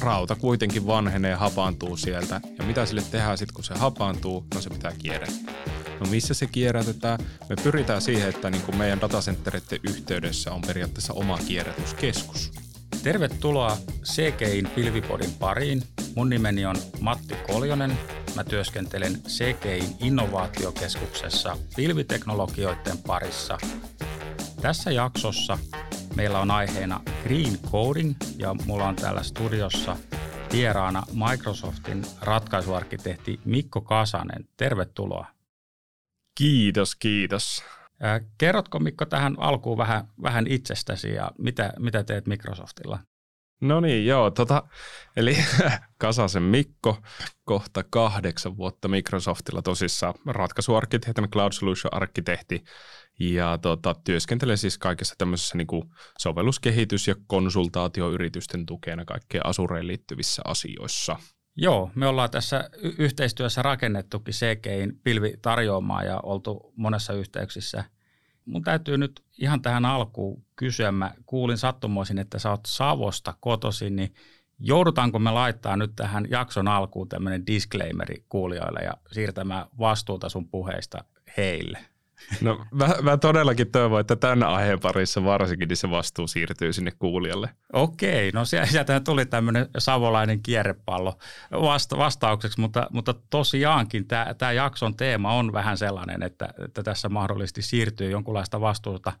Rauta kuitenkin vanhenee hapaantuu sieltä. Ja mitä sille tehdään sitten, kun se hapaantuu? No se pitää kierrättää. No missä se kierrätetään? Me pyritään siihen, että niin kuin meidän datacenteritten yhteydessä on periaatteessa oma kierrätyskeskus. Tervetuloa CGIin Pilvipodin pariin. Mun nimeni on Matti Koljonen. Mä työskentelen CGIin innovaatiokeskuksessa pilviteknologioiden parissa. Tässä jaksossa meillä on aiheena Green Coding ja mulla on täällä studiossa vieraana Microsoftin ratkaisuarkkitehti Mikko Kasanen. Tervetuloa. Kiitos, kiitos. Kerrotko Mikko tähän alkuun vähän, vähän itsestäsi ja mitä, mitä teet Microsoftilla? No niin, joo. Tota, eli Kasasen Mikko, kohta kahdeksan vuotta Microsoftilla tosissaan ratkaisuarkkitehti, Cloud Solution arkkitehti ja tota, työskentelee siis kaikessa tämmöisessä niin kuin sovelluskehitys- ja konsultaatioyritysten tukena kaikkeen Asureen liittyvissä asioissa. Joo, me ollaan tässä yhteistyössä rakennettukin CGIin pilvi tarjoamaan ja oltu monessa yhteyksissä. Mun täytyy nyt ihan tähän alkuun kysyä, mä kuulin sattumoisin, että sä oot Savosta kotoisin, niin joudutaanko me laittaa nyt tähän jakson alkuun tämmöinen disclaimeri kuulijoille ja siirtämään vastuuta sun puheista heille? No mä, mä todellakin toivon, että tämän aiheen parissa varsinkin niin se vastuu siirtyy sinne kuulijalle. Okei, no sieltä tuli tämmöinen savolainen kierrepallo vasta- vastaukseksi, mutta, mutta tosiaankin tämä, jakson teema on vähän sellainen, että, että tässä mahdollisesti siirtyy jonkunlaista vastuuta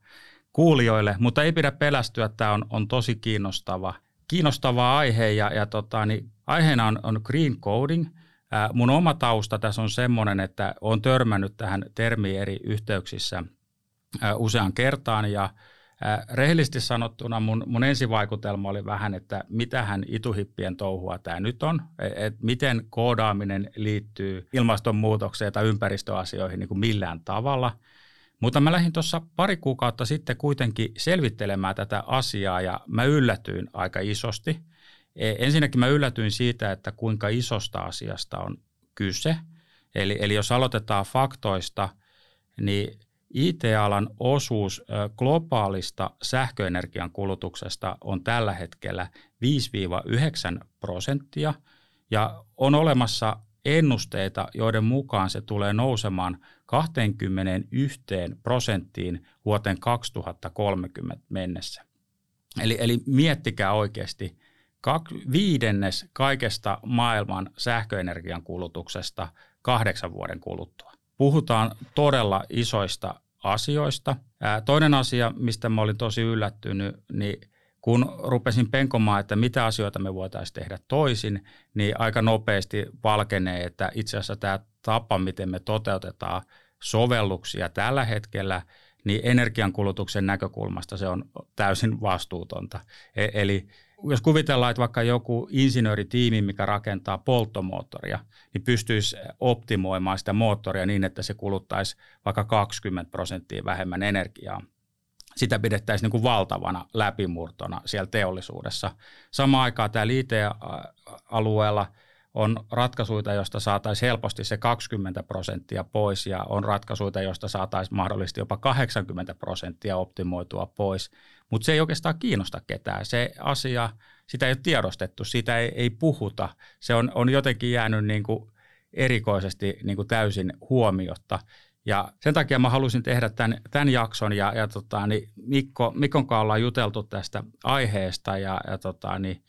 kuulijoille, mutta ei pidä pelästyä, tämä on, on tosi kiinnostava, kiinnostava aihe ja, ja tota, niin aiheena on, on green coding – Mun oma tausta tässä on semmoinen, että olen törmännyt tähän termiin eri yhteyksissä usean kertaan ja rehellisesti sanottuna mun, mun ensivaikutelma oli vähän, että mitähän ituhippien touhua tämä nyt on, e, että miten koodaaminen liittyy ilmastonmuutokseen tai ympäristöasioihin niin kuin millään tavalla. Mutta mä lähdin tuossa pari kuukautta sitten kuitenkin selvittelemään tätä asiaa ja mä yllätyin aika isosti – ensinnäkin mä yllätyin siitä, että kuinka isosta asiasta on kyse. Eli, eli jos aloitetaan faktoista, niin IT-alan osuus globaalista sähköenergian kulutuksesta on tällä hetkellä 5-9 prosenttia ja on olemassa ennusteita, joiden mukaan se tulee nousemaan 21 prosenttiin vuoteen 2030 mennessä. Eli, eli miettikää oikeasti, viidennes kaikesta maailman sähköenergian kulutuksesta kahdeksan vuoden kuluttua. Puhutaan todella isoista asioista. Toinen asia, mistä mä olin tosi yllättynyt, niin kun rupesin penkomaan, että mitä asioita me voitaisiin tehdä toisin, niin aika nopeasti valkenee, että itse asiassa tämä tapa, miten me toteutetaan sovelluksia tällä hetkellä, niin energiankulutuksen näkökulmasta se on täysin vastuutonta. E- eli jos kuvitellaan, että vaikka joku insinööritiimi, mikä rakentaa polttomoottoria, niin pystyisi optimoimaan sitä moottoria niin, että se kuluttaisi vaikka 20 prosenttia vähemmän energiaa. Sitä pidettäisiin niin kuin valtavana läpimurtona siellä teollisuudessa. Samaan aikaan tämä liitealueella on ratkaisuja, joista saataisiin helposti se 20 prosenttia pois ja on ratkaisuja, joista saataisiin mahdollisesti jopa 80 prosenttia optimoitua pois. Mutta se ei oikeastaan kiinnosta ketään. Se asia, sitä ei ole tiedostettu, siitä ei, ei puhuta. Se on, on jotenkin jäänyt niin kuin erikoisesti niin kuin täysin huomiotta. Ja sen takia mä halusin tehdä tämän, tämän jakson ja, ja tota, niin Mikko, Mikon kanssa ollaan juteltu tästä aiheesta ja, ja tota, niin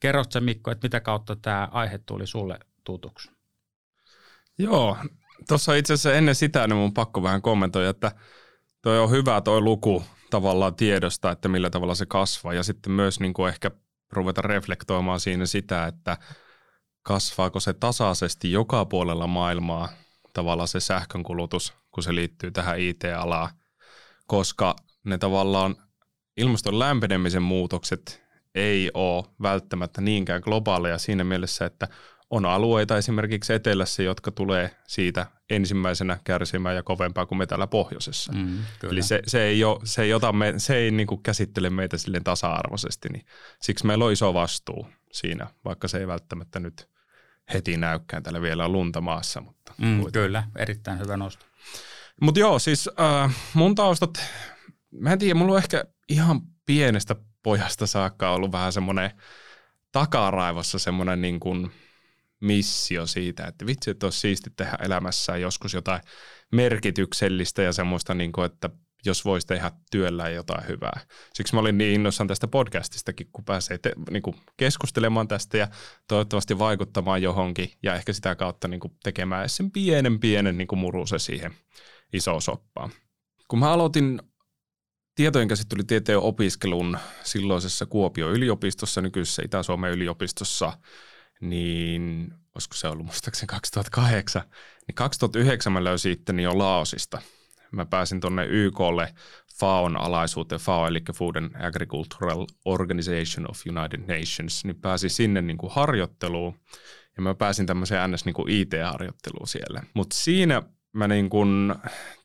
kerrot sä Mikko, että mitä kautta tämä aihe tuli sulle tutuksi? Joo, tuossa itse asiassa ennen sitä niin mun pakko vähän kommentoida, että toi on hyvä toi luku tavallaan tiedosta, että millä tavalla se kasvaa ja sitten myös niin kuin ehkä ruveta reflektoimaan siinä sitä, että kasvaako se tasaisesti joka puolella maailmaa tavallaan se sähkönkulutus, kun se liittyy tähän IT-alaan, koska ne tavallaan ilmaston lämpenemisen muutokset ei ole välttämättä niinkään globaaleja siinä mielessä, että on alueita esimerkiksi etelässä, jotka tulee siitä ensimmäisenä kärsimään ja kovempaa kuin me täällä pohjoisessa. Mm, Eli se, se, ei, ole, se ei, ota me, se ei niin kuin käsittele meitä silleen tasa-arvoisesti, niin siksi meillä on iso vastuu siinä, vaikka se ei välttämättä nyt heti näykään. Täällä vielä on lunta maassa. Mutta mm, kyllä, erittäin hyvä nosto. Mutta joo, siis äh, mun taustat mä en tiedä, mulla on ehkä ihan pienestä pojasta saakka ollut vähän semmoinen takaraivossa semmoinen niin kuin missio siitä, että vitsi, että olisi siisti tehdä elämässään joskus jotain merkityksellistä ja semmoista, niin kuin, että jos voisi tehdä työllä jotain hyvää. Siksi mä olin niin innoissaan tästä podcastistakin, kun pääsee te, niin kuin keskustelemaan tästä ja toivottavasti vaikuttamaan johonkin ja ehkä sitä kautta niin kuin tekemään sen pienen pienen niin kuin muruse siihen iso soppaan. Kun mä aloitin tietojenkäsittelytieteen opiskelun silloisessa Kuopio yliopistossa, nykyisessä Itä-Suomen yliopistossa, niin olisiko se ollut muistaakseni 2008, niin 2009 mä löysin itteni jo Laosista. Mä pääsin tuonne YKlle FAON alaisuuteen, FAO eli Food and Agricultural Organization of United Nations, niin pääsin sinne niin kuin harjoitteluun ja mä pääsin tämmöiseen ns. Niin kuin IT-harjoitteluun siellä. Mutta siinä mä niin kuin,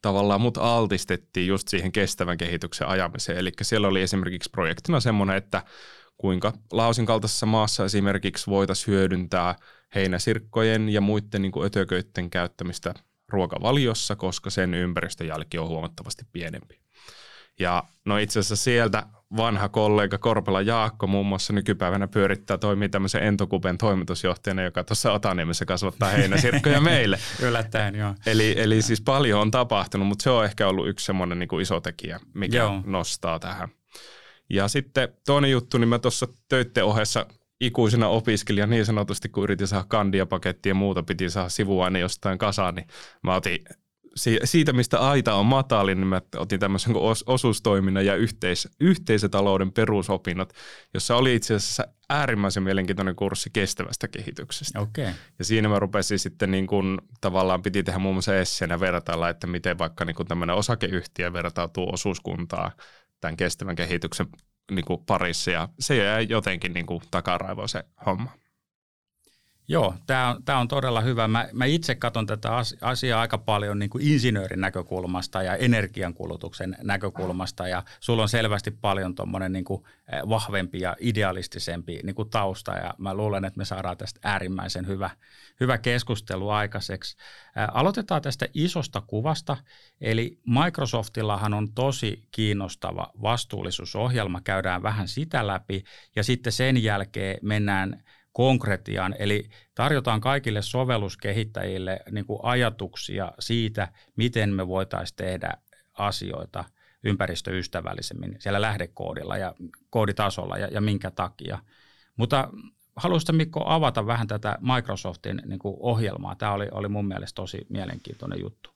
tavallaan mut altistettiin just siihen kestävän kehityksen ajamiseen. Eli siellä oli esimerkiksi projektina semmoinen, että kuinka Laosin kaltaisessa maassa esimerkiksi voitaisiin hyödyntää heinäsirkkojen ja muiden niin kuin ötököiden käyttämistä ruokavaliossa, koska sen ympäristöjälki on huomattavasti pienempi. Ja no itse asiassa sieltä vanha kollega Korpela Jaakko muun muassa nykypäivänä pyörittää, toimii tämmöisen Entokupen toimitusjohtajana, joka tuossa Otaniemessä kasvattaa heinäsirkkoja meille. Yllättäen, joo. Eli, eli siis paljon on tapahtunut, mutta se on ehkä ollut yksi semmoinen niin kuin iso tekijä, mikä joo. nostaa tähän. Ja sitten toinen juttu, niin mä tuossa töitten ohessa ikuisena opiskelija niin sanotusti, kun yritin saada kandiapakettia ja muuta, piti saada sivuaine jostain kasaan, niin mä otin siitä, mistä aita on matalin, niin mä otin tämmöisen osuustoiminnan ja yhteis, yhteisötalouden perusopinnot, jossa oli itse asiassa äärimmäisen mielenkiintoinen kurssi kestävästä kehityksestä. Okay. Ja siinä mä rupesin sitten niin kuin, tavallaan piti tehdä muun muassa esseenä vertailla, että miten vaikka niin kuin tämmöinen osakeyhtiö vertautuu osuuskuntaa tämän kestävän kehityksen niin kuin parissa ja se jäi jotenkin niin kuin takaraivoon se homma. Joo, tämä on, tämä on todella hyvä. Mä, mä itse katson tätä asiaa aika paljon niin kuin insinöörin näkökulmasta ja energiankulutuksen näkökulmasta ja sulla on selvästi paljon tuommoinen niin kuin vahvempi ja idealistisempi niin kuin tausta ja mä luulen, että me saadaan tästä äärimmäisen hyvä, hyvä keskustelu aikaiseksi. Aloitetaan tästä isosta kuvasta, eli Microsoftillahan on tosi kiinnostava vastuullisuusohjelma, käydään vähän sitä läpi ja sitten sen jälkeen mennään konkretiaan, eli tarjotaan kaikille sovelluskehittäjille niin kuin ajatuksia siitä, miten me voitaisiin tehdä asioita ympäristöystävällisemmin siellä lähdekoodilla ja kooditasolla ja, ja minkä takia. Mutta haluaisitko Mikko avata vähän tätä Microsoftin niin kuin ohjelmaa? Tämä oli, oli mun mielestä tosi mielenkiintoinen juttu.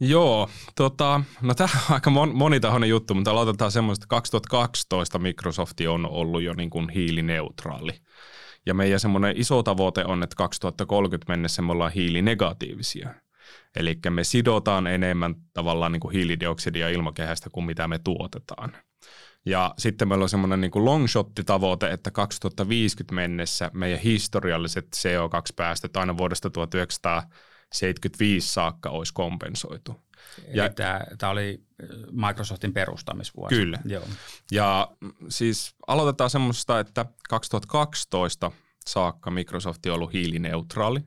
Joo, tota, no tämä on aika mon, monitahoinen juttu, mutta aloitetaan semmoista, että 2012 Microsoft on ollut jo niin kuin hiilineutraali. Ja meidän semmoinen iso tavoite on, että 2030 mennessä me ollaan hiilinegatiivisia. Eli me sidotaan enemmän tavallaan niin kuin hiilidioksidia ilmakehästä kuin mitä me tuotetaan. Ja sitten meillä on semmoinen niin long tavoite että 2050 mennessä meidän historialliset CO2-päästöt aina vuodesta 1975 saakka olisi kompensoitu. Ja, tämä, tämä oli Microsoftin perustamisvuosi. Kyllä. Joo. Ja siis aloitetaan semmoista, että 2012 saakka Microsoft on ollut hiilineutraali.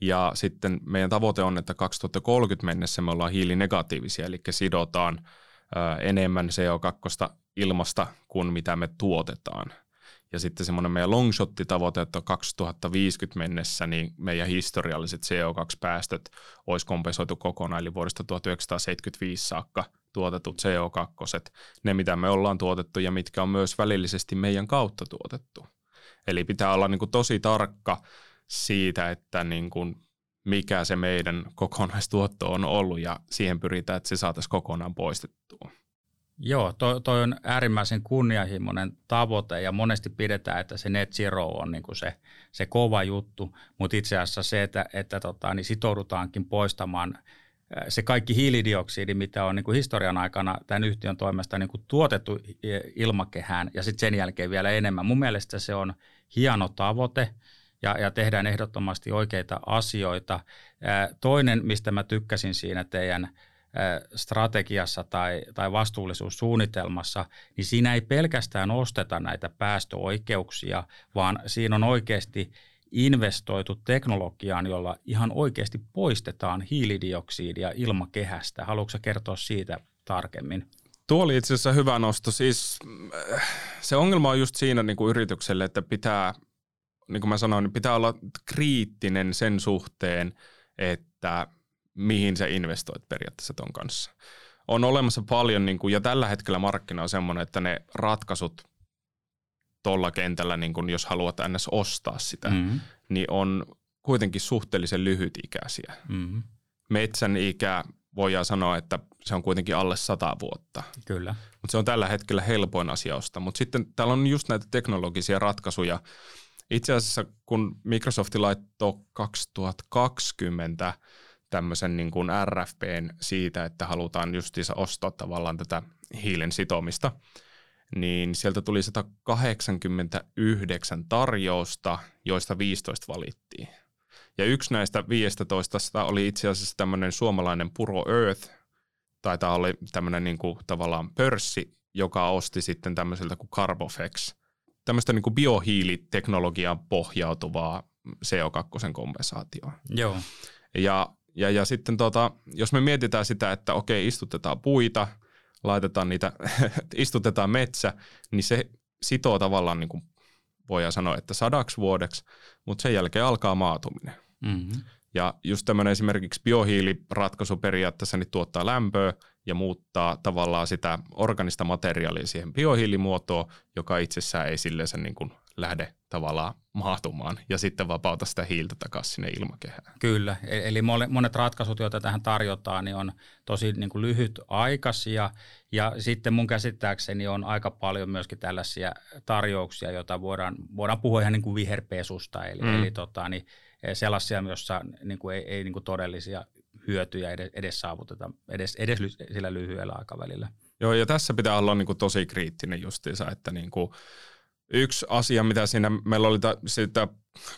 Ja sitten meidän tavoite on, että 2030 mennessä me ollaan hiilinegatiivisia, eli sidotaan enemmän CO2 ilmasta kuin mitä me tuotetaan. Ja sitten semmoinen meidän longshot-tavoite, että 2050 mennessä niin meidän historialliset CO2-päästöt olisi kompensoitu kokonaan, eli vuodesta 1975 saakka tuotetut CO2, ne mitä me ollaan tuotettu ja mitkä on myös välillisesti meidän kautta tuotettu. Eli pitää olla niin kuin tosi tarkka siitä, että niin kuin mikä se meidän kokonaistuotto on ollut ja siihen pyritään, että se saataisiin kokonaan poistettua. Joo, toi, toi on äärimmäisen kunnianhimoinen tavoite ja monesti pidetään, että se net zero on niin kuin se, se kova juttu, mutta itse asiassa se, että, että tota, niin sitoudutaankin poistamaan se kaikki hiilidioksidi, mitä on niin kuin historian aikana tämän yhtiön toimesta niin kuin tuotettu ilmakehään ja sitten sen jälkeen vielä enemmän. Mun mielestä se on hieno tavoite ja, ja tehdään ehdottomasti oikeita asioita. Toinen, mistä mä tykkäsin siinä teidän – strategiassa tai, tai vastuullisuussuunnitelmassa, niin siinä ei pelkästään osteta näitä päästöoikeuksia, vaan siinä on oikeasti investoitu teknologiaan, jolla ihan oikeasti poistetaan hiilidioksidia ilmakehästä. Haluatko kertoa siitä tarkemmin? Tuo oli itse asiassa hyvä nosto. Siis äh, se ongelma on just siinä niin kuin yritykselle, että pitää, niin kuin mä sanoin, niin pitää olla kriittinen sen suhteen, että mihin sä investoit periaatteessa ton kanssa. On olemassa paljon, niin kuin, ja tällä hetkellä markkina on semmoinen, että ne ratkaisut tuolla kentällä, niin kuin jos haluat ns. ostaa sitä, mm-hmm. niin on kuitenkin suhteellisen lyhytikäisiä. Mm-hmm. Metsän ikä voidaan sanoa, että se on kuitenkin alle sata vuotta. Kyllä. Mutta se on tällä hetkellä helpoin asia ostaa. Mutta sitten täällä on just näitä teknologisia ratkaisuja. Itse asiassa kun Microsoft laittoi 2020 tämmöisen niin kuin RFPn siitä, että halutaan justiinsa ostaa tavallaan tätä hiilen sitomista, niin sieltä tuli 189 tarjousta, joista 15 valittiin. Ja yksi näistä 15 oli itse asiassa tämmöinen suomalainen Puro Earth, taitaa olla tämmöinen niin kuin tavallaan pörssi, joka osti sitten tämmöiseltä kuin Carbofex, tämmöistä niin kuin biohiiliteknologiaan pohjautuvaa CO2-kompensaatioa. Joo. Ja, ja, ja sitten tota, jos me mietitään sitä, että okei, istutetaan puita, laitetaan niitä, istutetaan metsä, niin se sitoo tavallaan niin kuin voidaan sanoa, että sadaksi vuodeksi, mutta sen jälkeen alkaa maatuminen. Mm-hmm. Ja just tämmöinen esimerkiksi biohiiliratkaisu periaatteessa niin tuottaa lämpöä ja muuttaa tavallaan sitä organista materiaalia siihen biohiilimuotoon, joka itsessään ei silleen niin kuin lähde tavallaan mahtumaan ja sitten vapauta sitä hiiltä takaisin sinne ilmakehään. Kyllä, e- eli monet ratkaisut, joita tähän tarjotaan, niin on tosi niin kuin lyhytaikaisia ja sitten mun käsittääkseni on aika paljon myöskin tällaisia tarjouksia, joita voidaan, voidaan puhua ihan niin kuin viherpesusta, eli, mm. eli tota, niin e- sellaisia, joissa niin kuin ei, ei niin kuin todellisia hyötyjä edes, edes saavuteta edes, edes sillä lyhyellä aikavälillä. Joo, ja tässä pitää olla niin kuin tosi kriittinen justiinsa, että niin kuin Yksi asia, mitä siinä meillä oli ta, sitä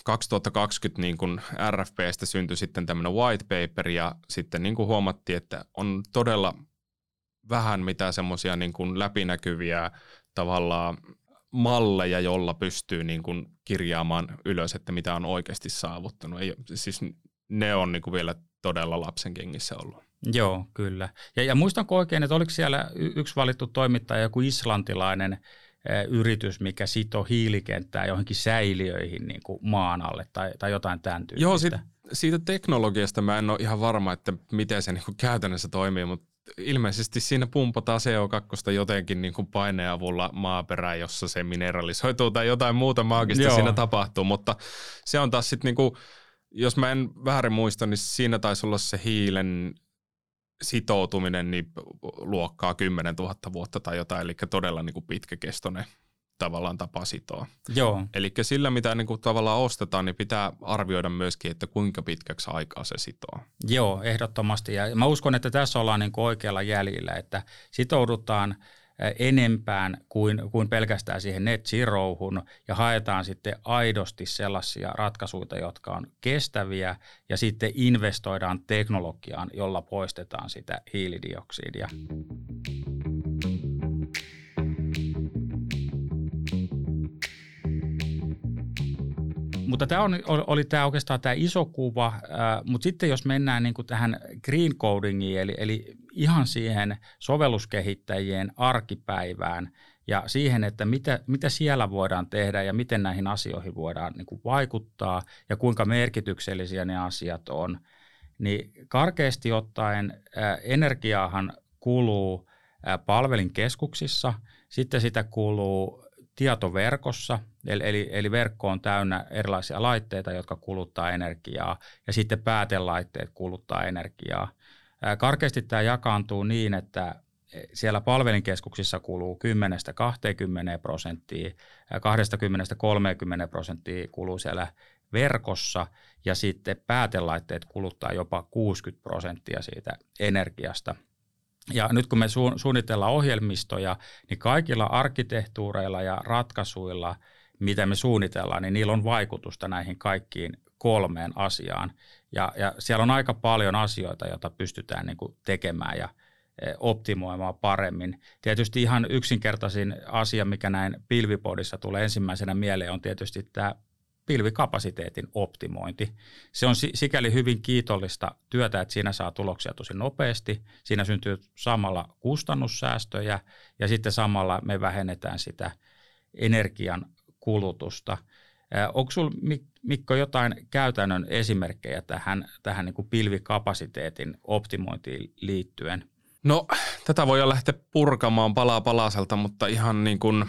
2020 niin kuin RFPstä syntyi sitten tämmöinen white paper ja sitten niin kuin huomattiin, että on todella vähän mitä semmoisia niin kuin läpinäkyviä tavallaan malleja, jolla pystyy niin kuin kirjaamaan ylös, että mitä on oikeasti saavuttanut. Ei, siis ne on niin kuin vielä todella lapsen kengissä ollut. Joo, kyllä. Ja, ja muistanko oikein, että oliko siellä yksi valittu toimittaja, joku islantilainen – yritys, mikä sitoo hiilikenttää johonkin säiliöihin niin kuin maan alle tai, tai jotain tämän tyyppistä. Joo, siitä, siitä teknologiasta mä en ole ihan varma, että miten se niin kuin käytännössä toimii, mutta ilmeisesti siinä pumpataan CO2 jotenkin niin kuin paineen avulla maaperään, jossa se mineralisoituu tai jotain muuta maagista Joo. siinä tapahtuu, mutta se on taas sitten niin kuin, jos mä en väärin muista, niin siinä taisi olla se hiilen sitoutuminen niin luokkaa 10 000 vuotta tai jotain, eli todella niin kuin pitkäkestoinen tavallaan tapa sitoa. Joo. Eli sillä, mitä niin kuin tavallaan ostetaan, niin pitää arvioida myöskin, että kuinka pitkäksi aikaa se sitoo. Joo, ehdottomasti. Ja mä uskon, että tässä ollaan niin kuin oikealla jäljellä, että sitoudutaan – enempään kuin, kuin pelkästään siihen net zerohun ja haetaan sitten aidosti sellaisia ratkaisuja, jotka on kestäviä ja sitten investoidaan teknologiaan, jolla poistetaan sitä hiilidioksidia. Mutta tämä oli tämä oikeastaan tämä iso kuva, mutta sitten jos mennään niin kuin tähän green codingiin, eli, eli ihan siihen sovelluskehittäjien arkipäivään ja siihen, että mitä, mitä siellä voidaan tehdä ja miten näihin asioihin voidaan niin kuin vaikuttaa ja kuinka merkityksellisiä ne asiat on, niin karkeasti ottaen energiaahan kuluu palvelinkeskuksissa, sitten sitä kuluu tietoverkossa, eli, eli, eli verkko on täynnä erilaisia laitteita, jotka kuluttaa energiaa, ja sitten päätelaitteet kuluttaa energiaa. Karkeasti tämä jakaantuu niin, että siellä palvelinkeskuksissa kuluu 10-20 prosenttia, 20-30 prosenttia kuluu siellä verkossa ja sitten päätelaitteet kuluttaa jopa 60 prosenttia siitä energiasta. Ja nyt kun me suunnitellaan ohjelmistoja, niin kaikilla arkkitehtuureilla ja ratkaisuilla, mitä me suunnitellaan, niin niillä on vaikutusta näihin kaikkiin kolmeen asiaan. Ja, ja siellä on aika paljon asioita, joita pystytään niin kuin tekemään ja e, optimoimaan paremmin. Tietysti ihan yksinkertaisin asia, mikä näin pilvipodissa tulee ensimmäisenä mieleen, on tietysti tämä pilvikapasiteetin optimointi. Se on sikäli hyvin kiitollista työtä, että siinä saa tuloksia tosi nopeasti. Siinä syntyy samalla kustannussäästöjä ja sitten samalla me vähennetään sitä energian kulutusta. Onko sinulla Mikko jotain käytännön esimerkkejä tähän, tähän niin kuin pilvikapasiteetin optimointiin liittyen? No tätä voi lähteä purkamaan palaa palaselta, mutta ihan niin kuin,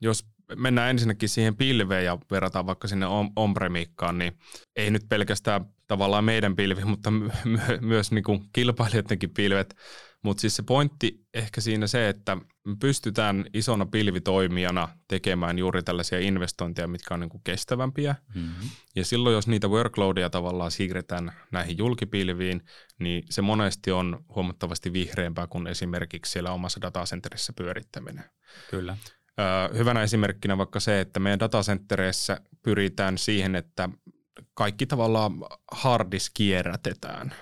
jos mennään ensinnäkin siihen pilveen ja verrataan vaikka sinne ompremikkaan, niin ei nyt pelkästään tavallaan meidän pilvi, mutta my- my- myös niin kuin kilpailijoidenkin pilvet. Mutta siis se pointti ehkä siinä se, että me pystytään isona pilvitoimijana tekemään juuri tällaisia investointeja, mitkä on niin kuin kestävämpiä. Mm-hmm. Ja silloin, jos niitä workloadia tavallaan siirretään näihin julkipilviin, niin se monesti on huomattavasti vihreämpää kuin esimerkiksi siellä omassa datacenterissä pyörittäminen. Kyllä. Hyvänä esimerkkinä vaikka se, että meidän datacentereissä pyritään siihen, että kaikki tavallaan hardis kierrätetään.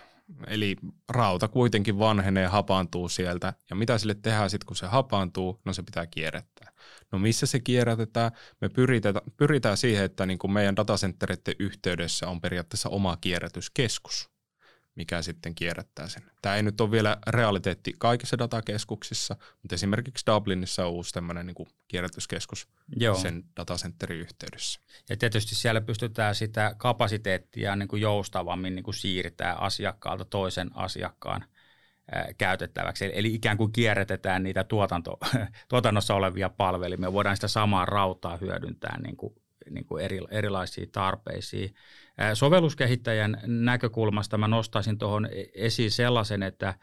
Eli rauta kuitenkin vanhenee hapaantuu sieltä. Ja mitä sille tehdään sitten, kun se hapaantuu? No se pitää kierrättää. No missä se kierrätetään? Me pyritään, pyritään siihen, että niin kuin meidän datacenteritten yhteydessä on periaatteessa oma kierrätyskeskus mikä sitten kierrättää sen. Tämä ei nyt ole vielä realiteetti kaikissa datakeskuksissa, mutta esimerkiksi Dublinissa on uusi tämmöinen niin kierrätyskeskus Joo. sen datacenterin yhteydessä. Ja tietysti siellä pystytään sitä kapasiteettia niin kuin joustavammin niin kuin siirtää asiakkaalta toisen asiakkaan käytettäväksi. Eli ikään kuin kierrätetään niitä tuotanto, tuotannossa olevia palvelimia. Voidaan sitä samaa rautaa hyödyntää niin kuin niin kuin eri, erilaisiin tarpeisiin. Sovelluskehittäjän näkökulmasta mä nostaisin tuohon e-, esiin sellaisen, että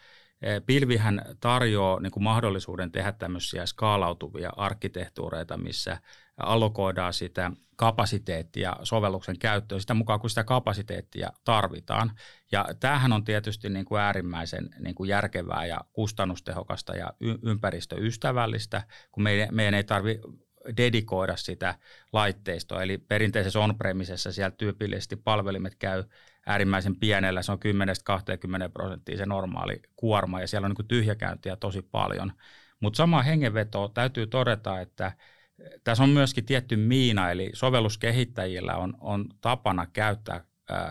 Pilvihän tarjoaa niin kuin mahdollisuuden tehdä tämmöisiä skaalautuvia arkkitehtuureita, missä allokoidaan sitä kapasiteettia sovelluksen käyttöön sitä mukaan, kun sitä kapasiteettia tarvitaan. Ja tämähän on tietysti niin kuin äärimmäisen niin kuin järkevää ja kustannustehokasta ja ympäristöystävällistä, kun meidän, meidän ei tarvitse dedikoida sitä laitteistoa. Eli perinteisessä on-premisessä siellä tyypillisesti palvelimet käy äärimmäisen pienellä, se on 10-20 prosenttia se normaali kuorma ja siellä on niin tyhjäkäyntiä tosi paljon. Mutta sama hengenveto täytyy todeta, että tässä on myöskin tietty miina, eli sovelluskehittäjillä on, on tapana käyttää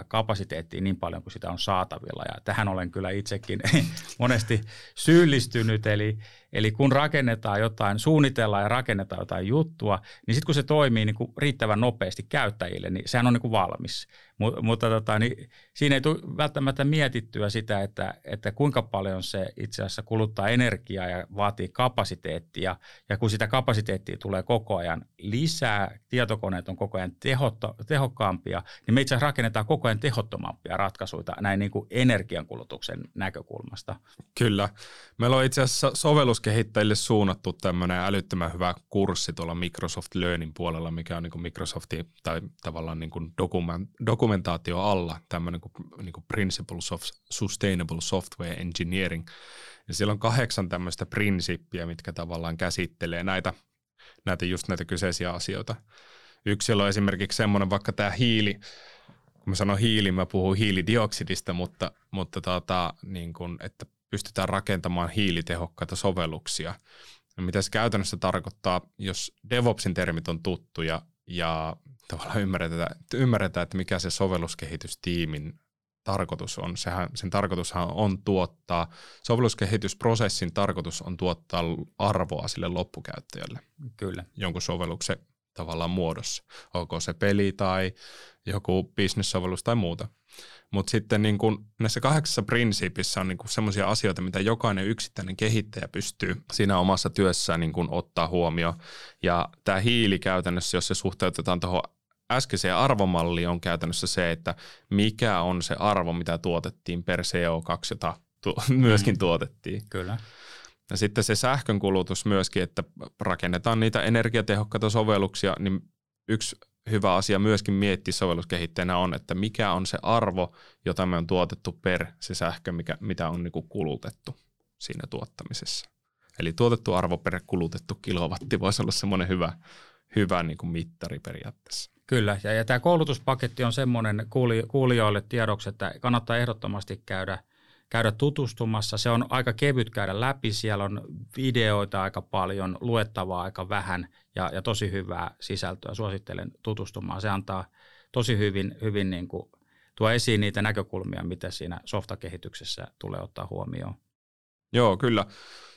kapasiteettia niin paljon kuin sitä on saatavilla. Ja tähän olen kyllä itsekin monesti syyllistynyt. Eli, eli kun rakennetaan jotain, suunnitellaan ja rakennetaan jotain juttua, niin sitten kun se toimii niin kuin riittävän nopeasti käyttäjille, niin sehän on niin kuin valmis. Mut, mutta tota, niin siinä ei tule välttämättä mietittyä sitä, että, että kuinka paljon se itse asiassa kuluttaa energiaa ja vaatii kapasiteettia. Ja kun sitä kapasiteettia tulee koko ajan lisää, tietokoneet on koko ajan tehotto, tehokkaampia, niin me itse asiassa rakennetaan koko ajan tehottomampia ratkaisuja näin niin kuin energiankulutuksen näkökulmasta. Kyllä. Meillä on itse asiassa sovelluskehittäjille suunnattu tämmöinen älyttömän hyvä kurssi tuolla Microsoft Learning puolella, mikä on niin kuin Microsoftin tai tavallaan niin kuin dokument, dokumentaatio alla tämmöinen kuin, niin kuin Principles of Sustainable Software Engineering. Ja siellä on kahdeksan tämmöistä prinsiippiä, mitkä tavallaan käsittelee näitä, näitä just näitä kyseisiä asioita. Yksi on esimerkiksi semmoinen, vaikka tämä hiili, kun mä sanon hiili, mä puhun hiilidioksidista, mutta, mutta tota, niin kun, että pystytään rakentamaan hiilitehokkaita sovelluksia. Ja mitä se käytännössä tarkoittaa, jos DevOpsin termit on tuttuja ja tavallaan ymmärretään, ymmärretään, että mikä se sovelluskehitystiimin tarkoitus on. Sehän, sen tarkoitushan on tuottaa, sovelluskehitysprosessin tarkoitus on tuottaa arvoa sille loppukäyttäjälle. Kyllä. Jonkun sovelluksen tavallaan muodossa. Onko se peli tai joku business-sovellus tai muuta. Mutta sitten niin kun näissä kahdeksassa prinsiipissä on niin semmoisia asioita, mitä jokainen yksittäinen kehittäjä pystyy siinä omassa työssään niin kun ottaa huomioon. Ja tämä hiili käytännössä, jos se suhteutetaan tuohon äskeiseen arvomalliin, on käytännössä se, että mikä on se arvo, mitä tuotettiin per CO2, jota tu- myöskin mm. tuotettiin. Kyllä. Ja sitten se sähkön kulutus myöskin, että rakennetaan niitä energiatehokkaita sovelluksia, niin yksi hyvä asia myöskin miettiä sovelluskehittäjänä on, että mikä on se arvo, jota me on tuotettu per se sähkö, mikä, mitä on niin kulutettu siinä tuottamisessa. Eli tuotettu arvo per kulutettu kilowatti voisi olla semmoinen hyvä, hyvä niin kuin mittari periaatteessa. Kyllä, ja, ja tämä koulutuspaketti on semmoinen kuuli, kuulijoille tiedoksi, että kannattaa ehdottomasti käydä – käydä tutustumassa. Se on aika kevyt käydä läpi, siellä on videoita aika paljon, luettavaa aika vähän ja, ja tosi hyvää sisältöä. Suosittelen tutustumaan. Se antaa tosi hyvin, hyvin niin kuin tuo esiin niitä näkökulmia, mitä siinä softakehityksessä tulee ottaa huomioon. Joo, kyllä.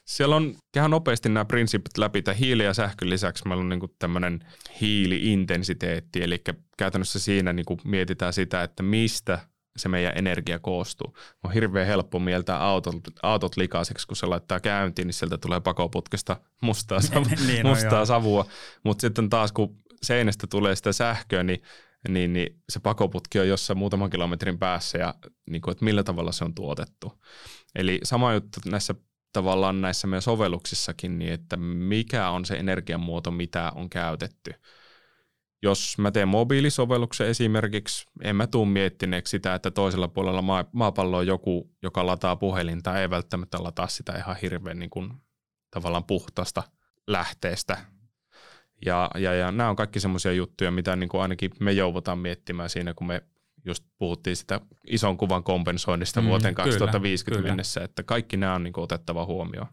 Siellä on ihan nopeasti nämä prinsipit läpi. Tämä hiili ja sähkön lisäksi meillä on niin tämmöinen hiiliintensiteetti, eli käytännössä siinä niin mietitään sitä, että mistä se meidän energia koostuu. On hirveän helppo mieltää autot, autot likaiseksi, kun se laittaa käyntiin, niin sieltä tulee pakoputkesta mustaa, savu, niin, mustaa no, savua. Mutta sitten taas, kun seinästä tulee sitä sähköä, niin, niin, niin se pakoputki on jossain muutaman kilometrin päässä ja niin kuin, että millä tavalla se on tuotettu. Eli sama juttu näissä tavallaan näissä meidän sovelluksissakin, niin että mikä on se energiamuoto, mitä on käytetty. Jos mä teen mobiilisovelluksen esimerkiksi, en mä tuu miettineeksi sitä, että toisella puolella maa, maapalloa on joku, joka lataa puhelinta, ei välttämättä lataa sitä ihan hirveän niin kuin, tavallaan puhtaasta lähteestä. Ja, ja, ja nämä on kaikki semmoisia juttuja, mitä niin kuin ainakin me joudutaan miettimään siinä, kun me just puhuttiin sitä ison kuvan kompensoinnista mm, vuoteen 2050 kyllä, mennessä, että kaikki nämä on niin kuin otettava huomioon.